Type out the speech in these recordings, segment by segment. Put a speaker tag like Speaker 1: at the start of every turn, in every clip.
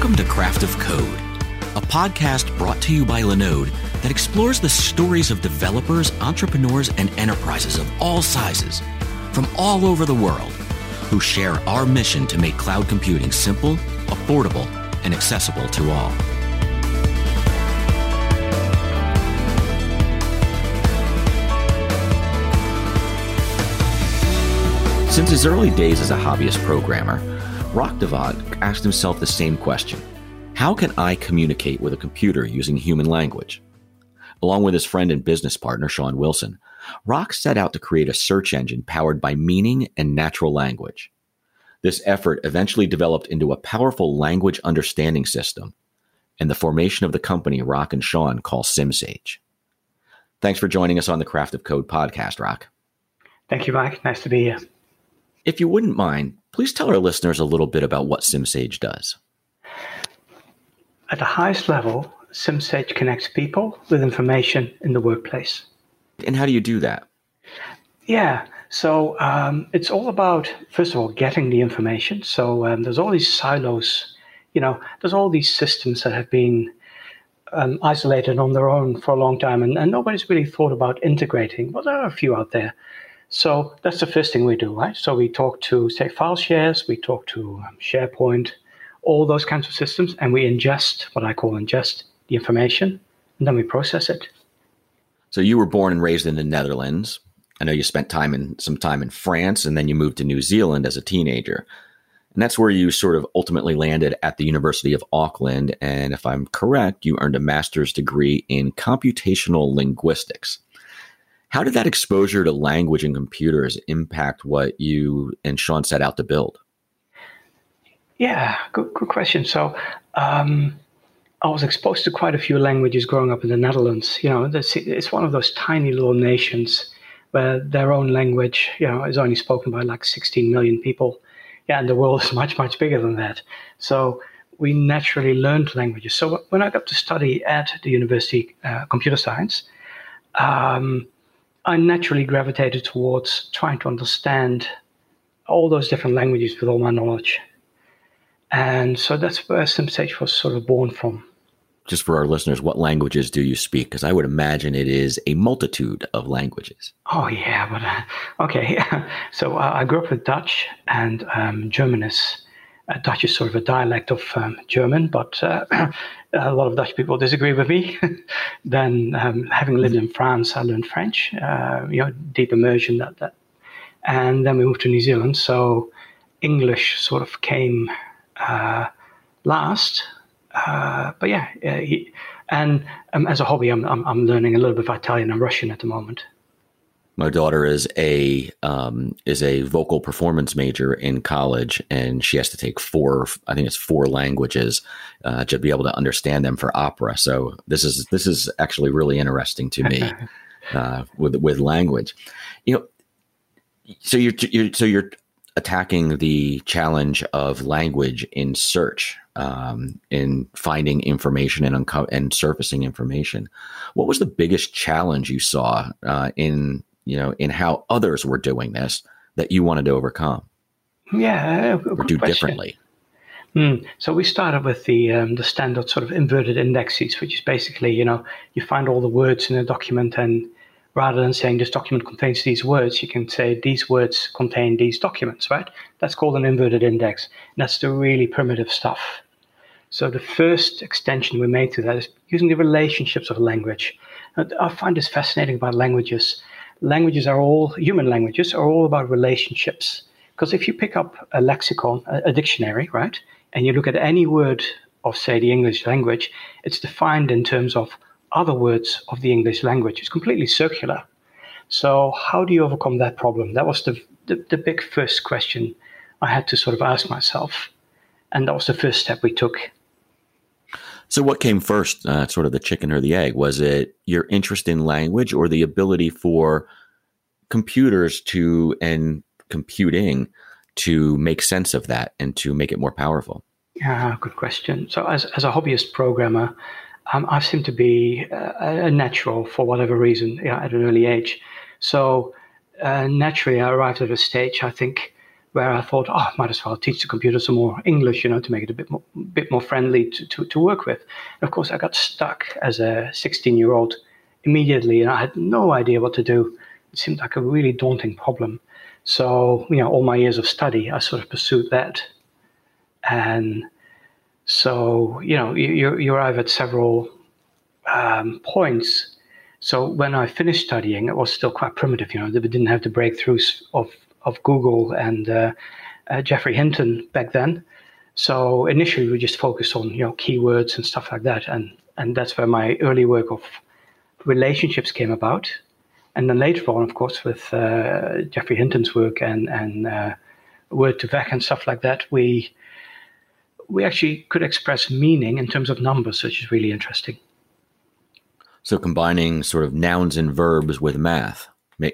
Speaker 1: Welcome to Craft of Code, a podcast brought to you by Linode that explores the stories of developers, entrepreneurs, and enterprises of all sizes from all over the world who share our mission to make cloud computing simple, affordable, and accessible to all. Since his early days as a hobbyist programmer, Rock de Vocht asked himself the same question How can I communicate with a computer using human language? Along with his friend and business partner, Sean Wilson, Rock set out to create a search engine powered by meaning and natural language. This effort eventually developed into a powerful language understanding system and the formation of the company Rock and Sean call SimSage. Thanks for joining us on the Craft of Code podcast, Rock.
Speaker 2: Thank you, Mike. Nice to be here.
Speaker 1: If you wouldn't mind, please tell our listeners a little bit about what SimSage does.
Speaker 2: At the highest level, SimSage connects people with information in the workplace.
Speaker 1: And how do you do that?
Speaker 2: Yeah, so um, it's all about, first of all, getting the information. So um, there's all these silos, you know, there's all these systems that have been um, isolated on their own for a long time, and, and nobody's really thought about integrating. But there are a few out there. So that's the first thing we do, right? So we talk to, say, file shares, we talk to um, SharePoint, all those kinds of systems, and we ingest what I call ingest the information, and then we process it.
Speaker 1: So you were born and raised in the Netherlands. I know you spent time in some time in France, and then you moved to New Zealand as a teenager. And that's where you sort of ultimately landed at the University of Auckland. And if I'm correct, you earned a master's degree in computational linguistics. How did that exposure to language and computers impact what you and Sean set out to build?
Speaker 2: Yeah, good, good question. So, um, I was exposed to quite a few languages growing up in the Netherlands. You know, it's one of those tiny little nations where their own language, you know, is only spoken by like 16 million people. Yeah, and the world is much, much bigger than that. So we naturally learned languages. So when I got to study at the University uh, Computer Science, um, I naturally gravitated towards trying to understand all those different languages with all my knowledge. And so that's where SimSage was sort of born from
Speaker 1: just for our listeners, what languages do you speak? Because I would imagine it is a multitude of languages.
Speaker 2: Oh yeah, but uh, okay. so uh, I grew up with Dutch, and um, German is uh, Dutch is sort of a dialect of um, German, but uh, a lot of Dutch people disagree with me. then, um, having lived in France, I learned French. Uh, you know, deep immersion that that, and then we moved to New Zealand. So English sort of came uh, last uh, but yeah, uh, he, and um, as a hobby, I'm, I'm, I'm learning a little bit of Italian and Russian at the moment.
Speaker 1: My daughter is a um, is a vocal performance major in college, and she has to take four. I think it's four languages uh, to be able to understand them for opera. So this is this is actually really interesting to me uh, with with language. You know, so you're, you're so you're attacking the challenge of language in search, um, in finding information and, unco- and surfacing information. What was the biggest challenge you saw uh, in you know in how others were doing this that you wanted to overcome?
Speaker 2: Yeah,
Speaker 1: or do question. differently.
Speaker 2: Mm. So we started with the um, the standard sort of inverted indexes, which is basically you know you find all the words in a document and rather than saying this document contains these words, you can say these words contain these documents, right? That's called an inverted index. And that's the really primitive stuff. So the first extension we made to that is using the relationships of language. And I find this fascinating about languages. Languages are all, human languages are all about relationships. Because if you pick up a lexicon, a, a dictionary, right, and you look at any word of, say, the English language, it's defined in terms of other words of the English language. It's completely circular. So, how do you overcome that problem? That was the, the, the big first question I had to sort of ask myself. And that was the first step we took.
Speaker 1: So, what came first, uh, sort of the chicken or the egg? Was it your interest in language or the ability for computers to and computing to make sense of that and to make it more powerful?
Speaker 2: Yeah, good question. So, as, as a hobbyist programmer, um, I seem to be uh, a natural for whatever reason at an early age. So uh, naturally, I arrived at a stage, I think, where I thought, oh, might as well teach the computer some more English, you know, to make it a bit more, bit more friendly to, to, to work with. And of course, I got stuck as a 16 year old immediately, and I had no idea what to do. It seemed like a really daunting problem. So, you know, all my years of study, I sort of pursued that. And so, you know, you, you arrive at several um, points. So when I finished studying, it was still quite primitive. You know, we didn't have the breakthroughs of of Google and uh, uh, Geoffrey Hinton back then. So initially, we just focused on you know keywords and stuff like that, and and that's where my early work of relationships came about. And then later on, of course, with uh, Geoffrey Hinton's work and and uh, Word2Vec and stuff like that, we we actually could express meaning in terms of numbers, which is really interesting.
Speaker 1: So combining sort of nouns and verbs with math,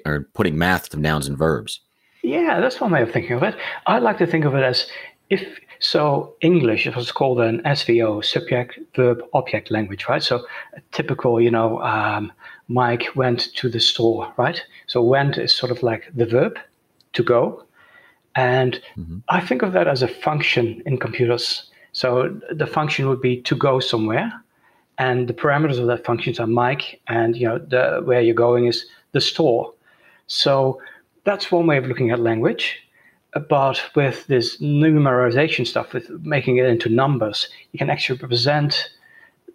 Speaker 1: or putting math to nouns and verbs.
Speaker 2: Yeah, that's one way of thinking of it. I like to think of it as if so. English is what's called an SVO, subject, verb, object language, right? So typical, you know, um, Mike went to the store, right? So went is sort of like the verb to go, and mm-hmm. I think of that as a function in computers. So the function would be to go somewhere, and the parameters of that function are Mike, and you know the where you're going is the store. So that's one way of looking at language. But with this numerization stuff, with making it into numbers, you can actually represent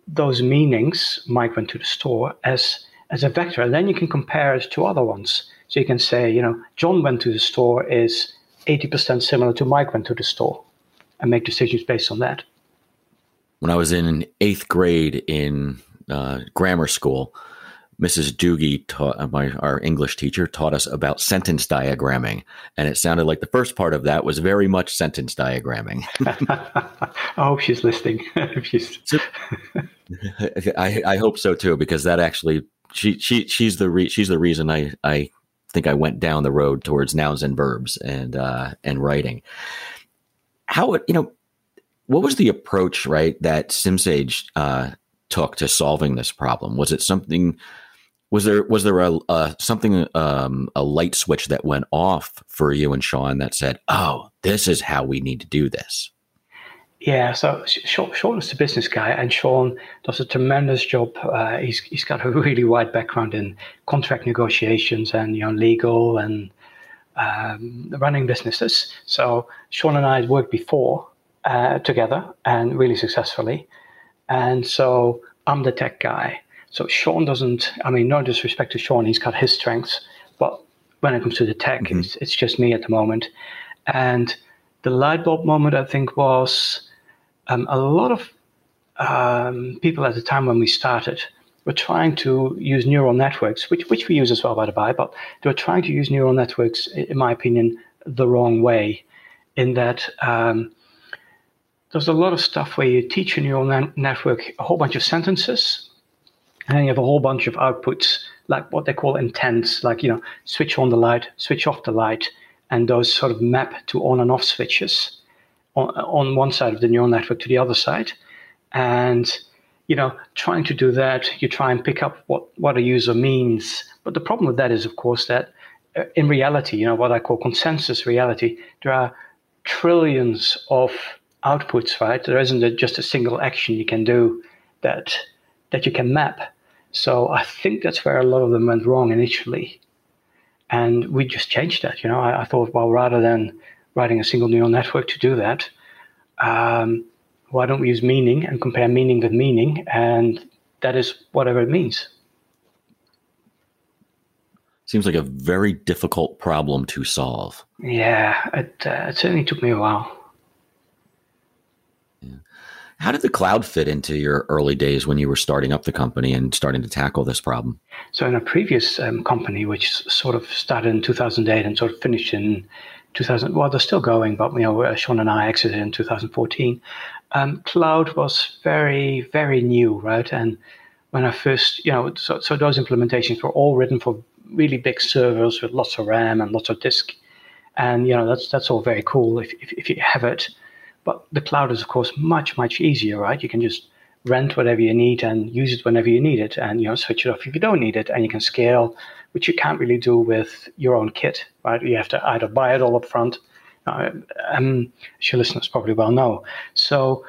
Speaker 2: those meanings, Mike went to the store, as, as a vector. And then you can compare it to other ones. So you can say, you know, John went to the store is 80% similar to Mike went to the store and make decisions based on that.
Speaker 1: When I was in eighth grade in uh, grammar school, Mrs. Doogie taught uh, my our English teacher taught us about sentence diagramming, and it sounded like the first part of that was very much sentence diagramming.
Speaker 2: I hope she's listening. she's...
Speaker 1: I, I hope so too, because that actually she she she's the re, she's the reason I I think I went down the road towards nouns and verbs and uh, and writing. How you know what was the approach right that SimSage uh, took to solving this problem? Was it something was there was there a, a something um, a light switch that went off for you and Sean that said, "Oh, this is how we need to do this"?
Speaker 2: Yeah, so Sean, is the business guy, and Sean does a tremendous job. Uh, he's he's got a really wide background in contract negotiations and you know legal and um, running businesses. So Sean and I had worked before uh, together and really successfully, and so I'm the tech guy. So Sean doesn't. I mean, no disrespect to Sean, he's got his strengths, but when it comes to the tech, mm-hmm. it's, it's just me at the moment. And the light bulb moment, I think, was um, a lot of um, people at the time when we started were trying to use neural networks, which which we use as well, by the by, but they were trying to use neural networks, in my opinion, the wrong way. In that um, there's a lot of stuff where you teach a neural ne- network a whole bunch of sentences and then you have a whole bunch of outputs, like what they call intents, like, you know, switch on the light, switch off the light, and those sort of map to on and off switches on, on one side of the neural network to the other side. And, you know, trying to do that, you try and pick up what, what a user means. But the problem with that is, of course, that uh, in reality, you know, what I call consensus reality, there are trillions of outputs, right? There isn't just a single action you can do that that you can map. So I think that's where a lot of them went wrong initially. And we just changed that. You know, I, I thought, well, rather than writing a single neural network to do that, um, why don't we use meaning and compare meaning with meaning? And that is whatever it means.
Speaker 1: Seems like a very difficult problem to solve.
Speaker 2: Yeah, it, uh, it certainly took me a while.
Speaker 1: How did the cloud fit into your early days when you were starting up the company and starting to tackle this problem?
Speaker 2: So, in a previous um, company, which sort of started in 2008 and sort of finished in 2000, well, they're still going, but you know, uh, Sean and I exited in 2014. Um, cloud was very, very new, right? And when I first, you know, so, so those implementations were all written for really big servers with lots of RAM and lots of disk. And, you know, that's, that's all very cool if, if, if you have it. But the cloud is, of course, much, much easier, right? You can just rent whatever you need and use it whenever you need it and you know switch it off if you don't need it and you can scale which you can't really do with your own kit right you have to either buy it all up front Uh, um, as your listeners probably well know. So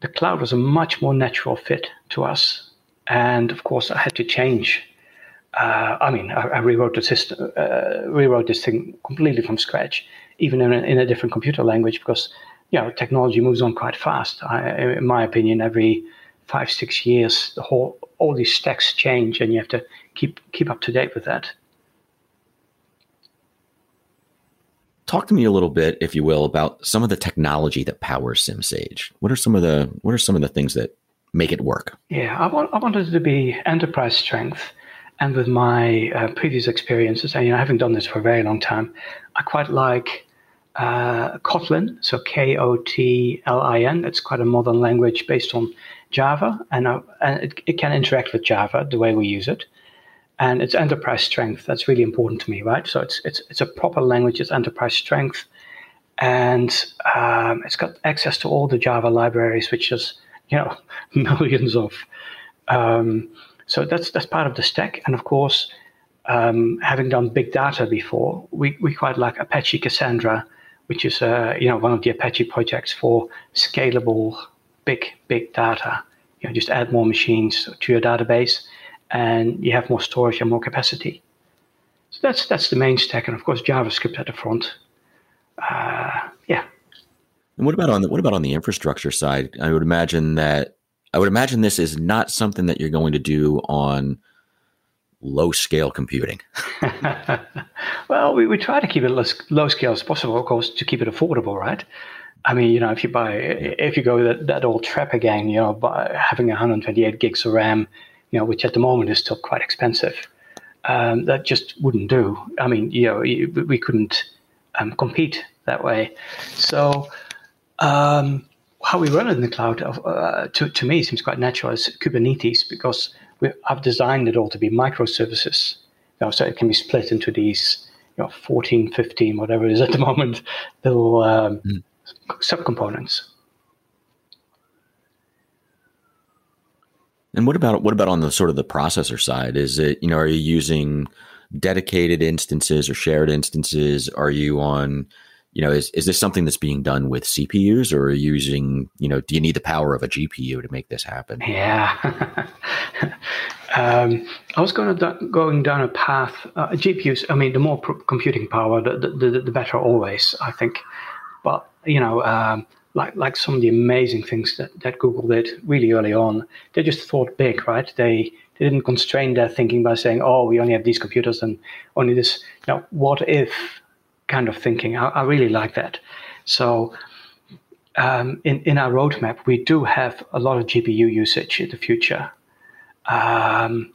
Speaker 2: the cloud was a much more natural fit to us. And of course, I had to change. Uh, I mean, I, I, rewrote the system, uh, rewrote this thing completely from scratch, even in a, in a different computer language, because you know technology moves on quite fast. I, in my opinion, every five six years, the whole all these stacks change, and you have to keep keep up to date with that.
Speaker 1: Talk to me a little bit, if you will, about some of the technology that powers SimSage. What are some of the what are some of the things that make it work?
Speaker 2: Yeah, I, want, I wanted it to be enterprise strength, and with my uh, previous experiences, and you know, having done this for a very long time, I quite like uh, Kotlin, so K O T L I N. It's quite a modern language based on Java, and, uh, and it, it, can interact with Java the way we use it and it's enterprise strength. That's really important to me, right? So it's it's it's a proper language. It's enterprise strength, and um, it's got access to all the Java libraries, which is you know millions of. Um, so that's that's part of the stack, and of course, um, having done big data before, we, we quite like Apache Cassandra, which is uh, you know one of the Apache projects for scalable big big data. You know, just add more machines to your database and you have more storage and more capacity. So that's that's the main stack, and of course JavaScript at the front. Uh, yeah.
Speaker 1: And what about on the what about on the infrastructure side? I would imagine that I would imagine this is not something that you're going to do on low scale computing.
Speaker 2: well, we, we try to keep it as low scale as possible, of course, to keep it affordable, right? I mean, you know, if you buy, if you go that, that old trap again, you know, by having 128 gigs of RAM you know, which at the moment is still quite expensive. Um, that just wouldn't do. I mean, you know, we couldn't um, compete that way. So, um, how we run it in the cloud, uh, to, to me, seems quite natural as Kubernetes because we, I've designed it all to be microservices. You know, so it can be split into these, you know, 14, 15, whatever it is at the moment, little um, mm. subcomponents.
Speaker 1: And what about what about on the sort of the processor side? Is it you know are you using dedicated instances or shared instances? Are you on you know is is this something that's being done with CPUs or using you know do you need the power of a GPU to make this happen?
Speaker 2: Yeah. um, I was going to going down a path. Uh, GPUs. I mean, the more computing power, the, the, the better always. I think, but you know, um, like like some of the amazing things that, that Google did really early on. They just thought big, right? They they didn't constrain their thinking by saying, "Oh, we only have these computers and only this." Know, what if kind of thinking. I, I really like that. So. Um, in, in our roadmap, we do have a lot of GPU usage in the future. Um,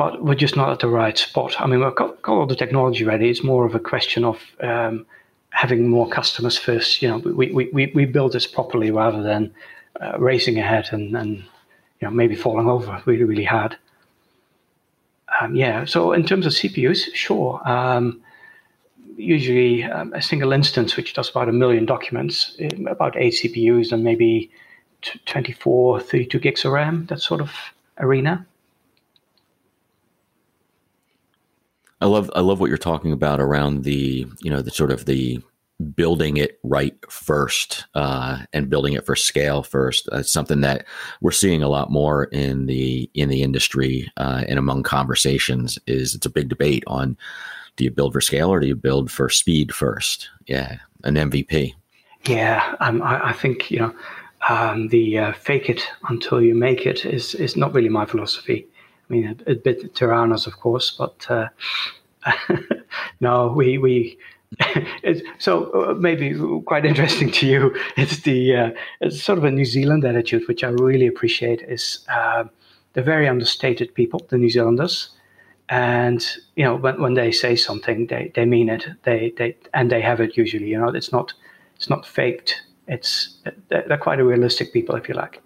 Speaker 2: but we're just not at the right spot. I mean, we've got, got all the technology ready. It's more of a question of um, having more customers first. You know, we, we, we, build this properly rather than uh, racing ahead and, and you know maybe falling over really really hard. Um, yeah. So in terms of CPUs, sure. Um, usually um, a single instance which does about a million documents, um, about eight CPUs and maybe 24, 32 gigs of RAM. That sort of arena.
Speaker 1: I love I love what you're talking about around the you know the sort of the building it right first uh, and building it for scale first. It's something that we're seeing a lot more in the in the industry uh, and among conversations. Is it's a big debate on do you build for scale or do you build for speed first? Yeah, an MVP.
Speaker 2: Yeah, um, I, I, think you know um, the uh, fake it until you make it is is not really my philosophy. I mean, a, a bit Theranos, of course, but uh, no, we we. so uh, maybe quite interesting to you. It's the uh, it's sort of a New Zealand attitude, which I really appreciate. Is uh, they're very understated people, the New Zealanders, and you know when, when they say something, they, they mean it. They they and they have it usually. You know, it's not it's not faked. It's they're quite a realistic people, if you like.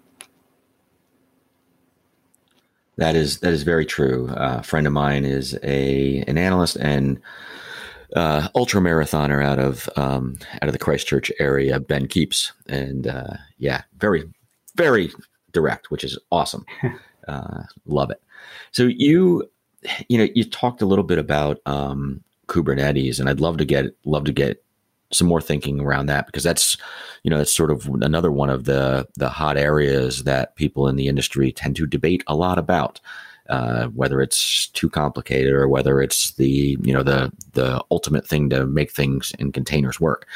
Speaker 1: That is that is very true. Uh, a friend of mine is a an analyst and uh, ultra marathoner out of um, out of the Christchurch area, Ben Keeps, and uh, yeah, very very direct, which is awesome. Uh, love it. So you you know you talked a little bit about um, Kubernetes, and I'd love to get love to get some more thinking around that because that's you know that's sort of another one of the the hot areas that people in the industry tend to debate a lot about. Uh, whether it's too complicated or whether it's the you know the the ultimate thing to make things in containers work.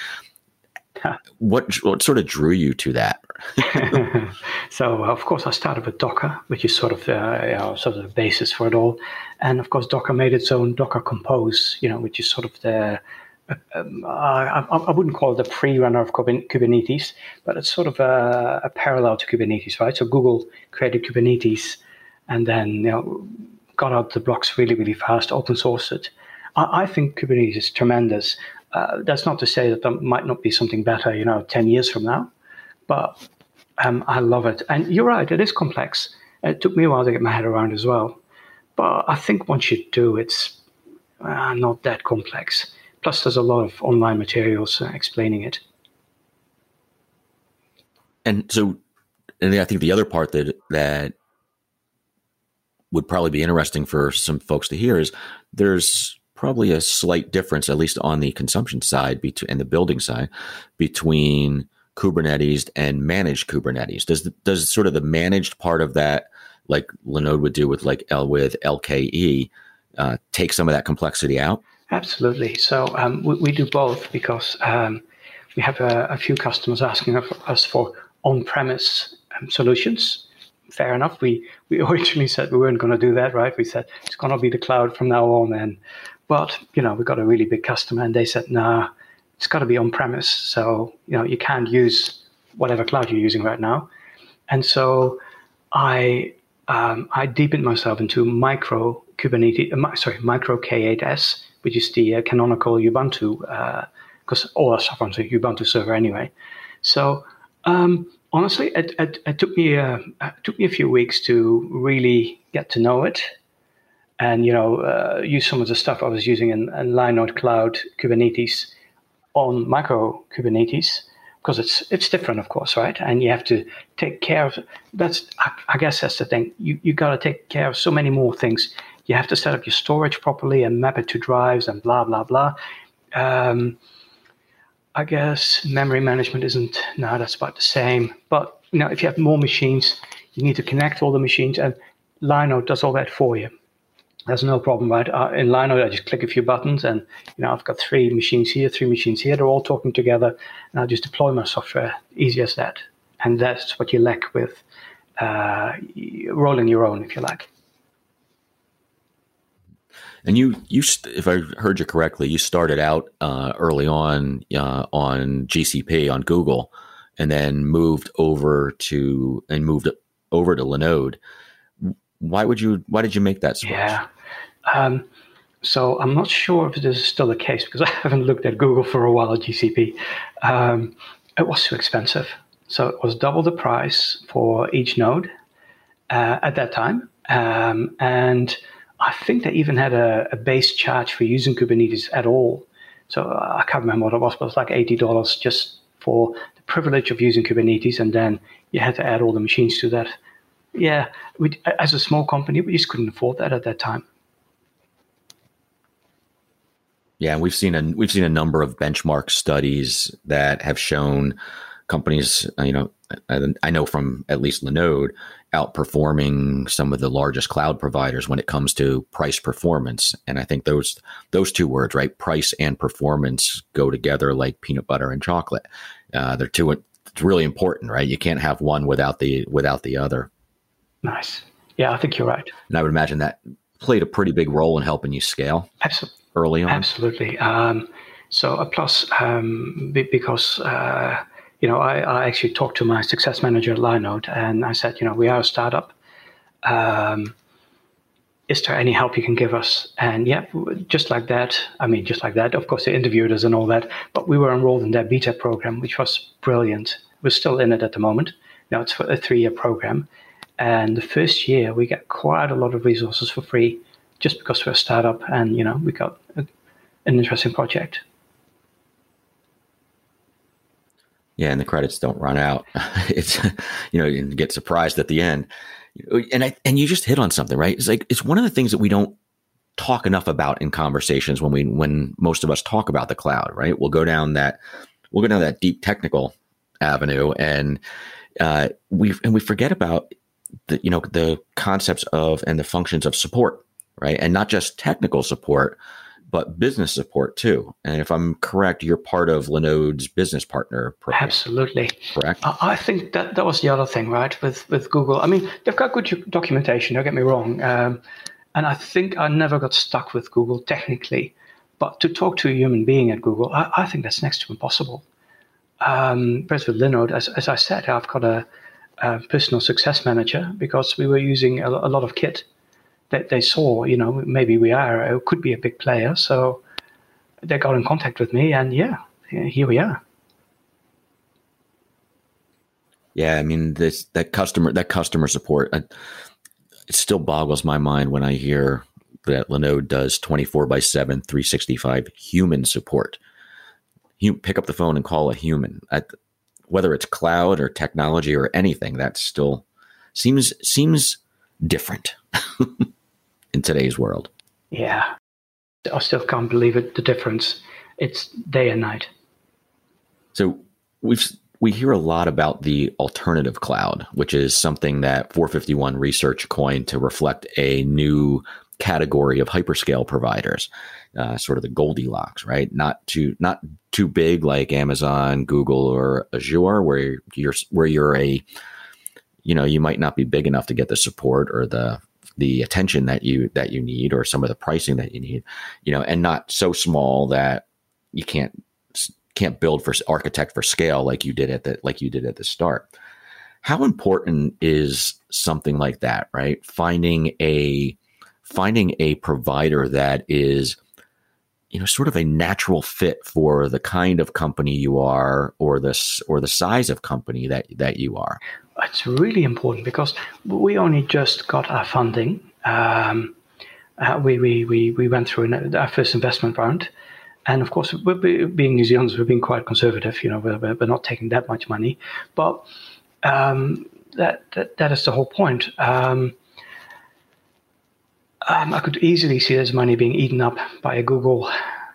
Speaker 1: What what sort of drew you to that?
Speaker 2: so of course I started with Docker, which is sort of uh, you know, sort of the basis for it all, and of course Docker made its own Docker Compose, you know, which is sort of the um, I, I, wouldn't call it the pre-runner of Kubernetes, but it's sort of a, a, parallel to Kubernetes, right? So Google created Kubernetes, and then you know got out the blocks really, really fast, open sourced it. I, I think Kubernetes is tremendous. Uh, that's not to say that there might not be something better, you know, 10 years from now, but um, I love it. And you're right, it is complex. It took me a while to get my head around as well. But I think once you do, it's uh, not that complex. Plus, there's a lot of online materials uh, explaining it.
Speaker 1: And so, and I think the other part that that would probably be interesting for some folks to hear is there's probably a slight difference, at least on the consumption side between and the building side, between Kubernetes and manage Kubernetes. Does the, does sort of the managed part of that, like Linode would do with like with LKE, uh, take some of that complexity out?
Speaker 2: Absolutely. So um, we, we, do both because um, we have a, a, few customers asking us for on-premise um, solutions. Fair enough. We we originally said we weren't going to do that, right? We said it's going to be the cloud from now on, and but you know, we got a really big customer, and they said, "Nah, it's got to be on premise. So you know, you can't use whatever cloud you're using right now." And so I um, I deepened myself into micro Kubernetes, uh, sorry, micro K8s, which is the uh, canonical Ubuntu, because uh, all our stuff runs on Ubuntu server anyway. So um, honestly, it, it, it, took me a, uh, took me a few weeks to really get to know it and you know uh, use some of the stuff I was using in, in Linode Cloud Kubernetes on micro Kubernetes because it's it's different, of course, right? And you have to take care of that's I, I guess that's the thing. You you got to take care of so many more things. You have to set up your storage properly and map it to drives and blah blah blah. Um, I guess memory management isn't no, that's about the same. But you know, if you have more machines, you need to connect all the machines, and Linode does all that for you. There's no problem, right? Uh, in Linode, I just click a few buttons, and you know I've got three machines here, three machines here. They're all talking together, and I just deploy my software. Easy as that. And that's what you lack with uh, rolling your own, if you like.
Speaker 1: And you, you, if I heard you correctly, you started out uh, early on uh, on GCP on Google, and then moved over to and moved over to Linode. Why would you? Why did you make that switch?
Speaker 2: Yeah, um, so I'm not sure if this is still the case because I haven't looked at Google for a while GCP. Um, it was too expensive. So it was double the price for each node uh, at that time. Um, and I think they even had a, a, base charge for using Kubernetes at all. So I can't remember what it was, but it was like $80 just for the privilege of using Kubernetes. And then you had to add all the machines to that. Yeah, we, as a small company, we just couldn't afford that at that time.
Speaker 1: Yeah, we've seen a we've seen a number of benchmark studies that have shown companies, uh, you know, I know from at least Linode outperforming some of the largest cloud providers when it comes to price performance. And I think those those two words, right, price and performance, go together like peanut butter and chocolate. Uh, they're two. It's really important, right? You can't have one without the without the other.
Speaker 2: Nice. Yeah, I think you're right.
Speaker 1: And I would imagine that played a pretty big role in helping you scale.
Speaker 2: Absolutely
Speaker 1: early on?
Speaker 2: Absolutely. Um, so a plus um, because uh, you know I, I, actually talked to my success manager at Linode and I said, you know, we are a startup. Um, is there any help you can give us? And yeah, just like that. I mean, just like that. Of course, they interviewed us and all that, but we were enrolled in their beta program, which was brilliant. We're still in it at the moment. Now it's a three-year program, and the first year we get quite a lot of resources for free just because we're a startup and you know we got a, an interesting project.
Speaker 1: Yeah, and the credits don't run out. it's you know you get surprised at the end, and I and you just hit on something right. It's like it's one of the things that we don't talk enough about in conversations when we when most of us talk about the cloud, right? We'll go down that we'll go down that deep technical avenue and uh, we and we forget about the you know the concepts of and the functions of support, right? And not just technical support, but business support too. And if I'm correct, you're part of Linode's business partner
Speaker 2: program. Absolutely.
Speaker 1: Correct.
Speaker 2: I think that that was the other thing, right? With with Google. I mean, they've got good documentation. Don't get me wrong. Um, and I think I never got stuck with Google technically, but to talk to a human being at Google, I, I think that's next to impossible. Um, whereas with Linode, as, as I said, I've got a, a personal success manager because we were using a, a lot of kit that they saw, you know, maybe we are, uh, could be a big player. So they got in contact with me, and yeah, here we are.
Speaker 1: Yeah, I mean, this that customer that customer support, it still boggles my mind when I hear that Linode does 24 by 7, 365 human support. You pick up the phone and call a human. At, whether it's cloud or technology or anything, that still seems seems different. in today's world.
Speaker 2: Yeah. I still can't believe it, the difference. It's day and night.
Speaker 1: So we've we hear a lot about the alternative cloud, which is something that 451 Research coined to reflect a new category of hyperscale providers, uh, sort of the Goldilocks, right? Not too not too big like Amazon, Google, or Azure, where you're where you're a you know you might not be big enough to get the support or the the attention that you that you need or some of the pricing that you need you know and not so small that you can't can't build for architect for scale like you did at the like you did at the start how important is something like that right finding a finding a provider that is you know sort of a natural fit for the kind of company you are or this or the size of company that that you are
Speaker 2: it's really important because we only just got our funding. Um, uh, we, we, we, we went through an, our first investment round. And of course, we're, being New Zealanders, we're being quite conservative. You know, we're, we're not taking that much money. But um, that, that, that is the whole point. Um, um, I could easily see this money being eaten up by a Google,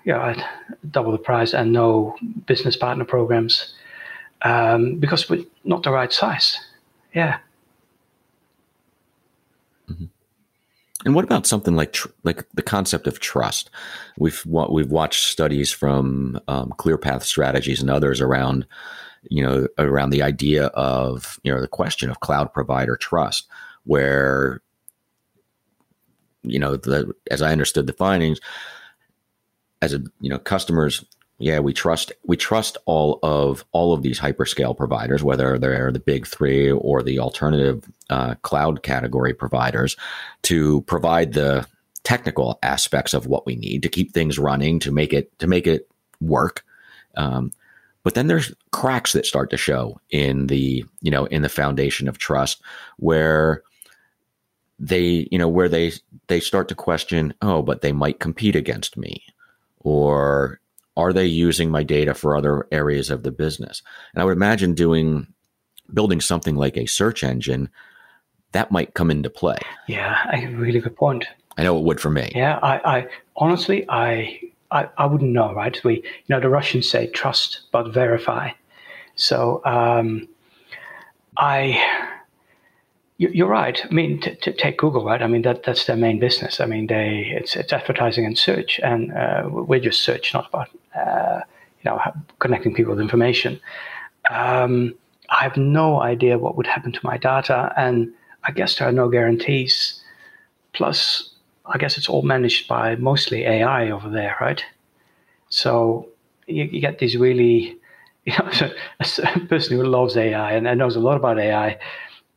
Speaker 2: you know, at double the price and no business partner programs um, because we're not the right size. Yeah.
Speaker 1: Mm-hmm. And what about something like tr- like the concept of trust? We've we've watched studies from um, ClearPath Strategies and others around you know around the idea of you know the question of cloud provider trust, where you know the, as I understood the findings, as a you know customers yeah, we trust we trust all of all of these hyperscale providers, whether they're the big three or the alternative uh, cloud category providers, to provide the technical aspects of what we need to keep things running, to make it to make it work. Um, but then there's cracks that start to show in the you know in the foundation of trust, where they you know where they they start to question, oh, but they might compete against me, or are they using my data for other areas of the business? And I would imagine doing building something like a search engine that might come into play.
Speaker 2: Yeah, a really good point.
Speaker 1: I know it would for me.
Speaker 2: Yeah, I, I honestly, I, I, I wouldn't know, right? We, you know, the Russians say trust but verify. So um, I you're right. I mean, to, to, take Google, right? I mean, that that's their main business. I mean, they it's it's advertising and search, and uh, we're just search, not about uh, you know connecting people with information. Um, I have no idea what would happen to my data, and I guess there are no guarantees. Plus, I guess it's all managed by mostly AI over there, right? So you, you get these really, you know, a person who loves AI and knows a lot about AI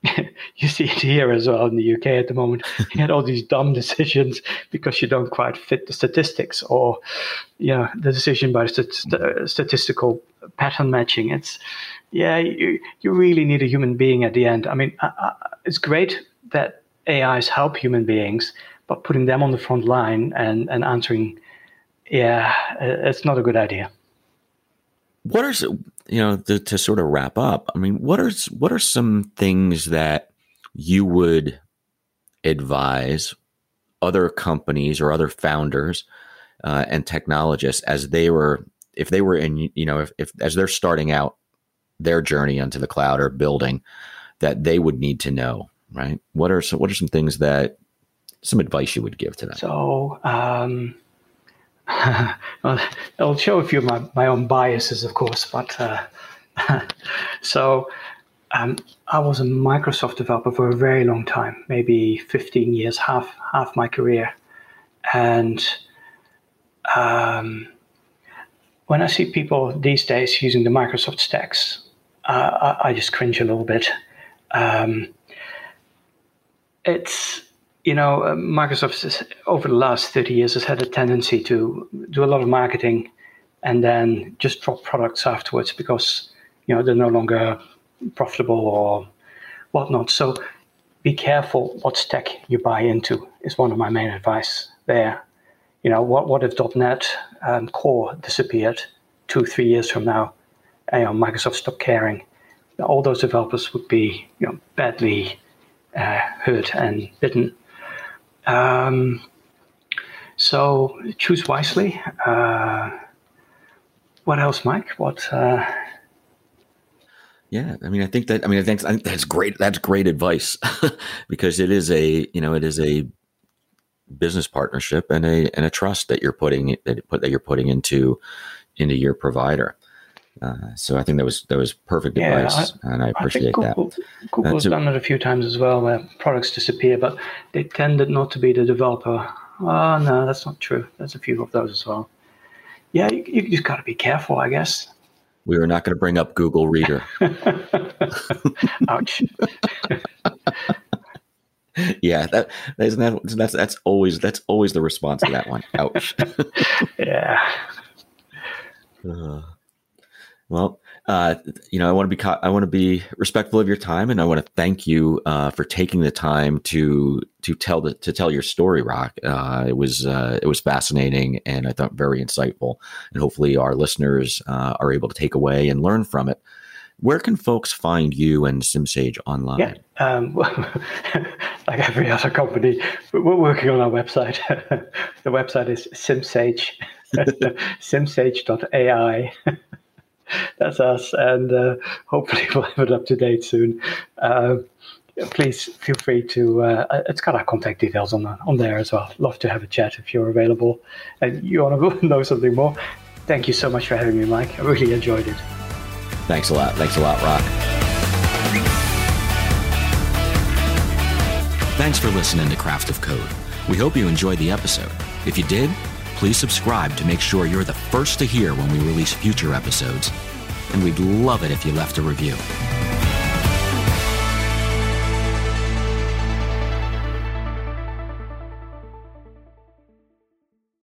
Speaker 2: you see it here as well in the UK at the moment. You had all these dumb decisions because you don't quite fit the statistics, or you know the decision by st- statistical pattern matching. It's yeah, you you really need a human being at the end. I mean, uh, uh, it's great that AIs help human beings, but putting them on the front line and and answering, yeah, it's not a good idea.
Speaker 1: What are you know to, to sort of wrap up? I mean, what are what are some things that you would advise other companies or other founders uh, and technologists as they were if they were in you know if, if as they're starting out their journey onto the cloud or building that they would need to know right what are some what are some things that some advice you would give to them
Speaker 2: so um, I'll show a few of my, my own biases of course but uh, so um, I was a Microsoft developer for a very long time, maybe 15 years, half half my career, and um, when I see people these days using the Microsoft stacks, uh, I, I, just cringe a little bit. Um, it's you know uh, Microsoft over the last 30 years has had a tendency to do a lot of marketing and then just drop products afterwards because you know they're no longer profitable or whatnot. So be careful what stack you buy into is one of my main advice there. You know, what, what if .NET um, Core disappeared two, three years from now? And, you know, Microsoft stopped caring. All those developers would be, you know, badly uh, hurt and bitten. Um, so choose wisely. Uh, what else, Mike? What? Uh,
Speaker 1: yeah, I mean, I think that I mean, I think, I think that's great. That's great advice because it is a you know it is a business partnership and a and a trust that you're putting that put that you're putting into into your provider. Uh, so I think that was that was perfect yeah, advice, I, and I appreciate
Speaker 2: I Google, that. Google's uh, done it a few times as well, where products disappear, but they tended not to be the developer. Oh no, that's not true. There's a few of those as well. Yeah, you, you just got to be careful, I guess
Speaker 1: we were not going to bring up Google Reader.
Speaker 2: Ouch.
Speaker 1: yeah, that isn't that that's that's always that's always the response to that one. Ouch.
Speaker 2: yeah.
Speaker 1: Uh, well, uh, you know, I want to be I want to be respectful of your time, and I want to thank you uh, for taking the time to to tell the to tell your story, Rock. Uh, it was uh, it was fascinating, and I thought very insightful, and hopefully our listeners uh, are able to take away and learn from it. Where can folks find you and SimSage online?
Speaker 2: Yeah, um, like every other company, we're working on our website. the website is SimSage, simsage.ai. that's us, and uh, hopefully we'll have it up to date soon. Uh, please feel free to. Uh, it's got our contact details on on there as well. Love to have a chat if you're available and you want to know something more. Thank you so much for having me, Mike. I really enjoyed it.
Speaker 1: Thanks a lot. Thanks a lot, Rock. Thanks for listening to Craft of Code. We hope you enjoyed the episode. If you did, please subscribe to make sure you're the first to hear when we release future episodes. And we'd love it if you left a review.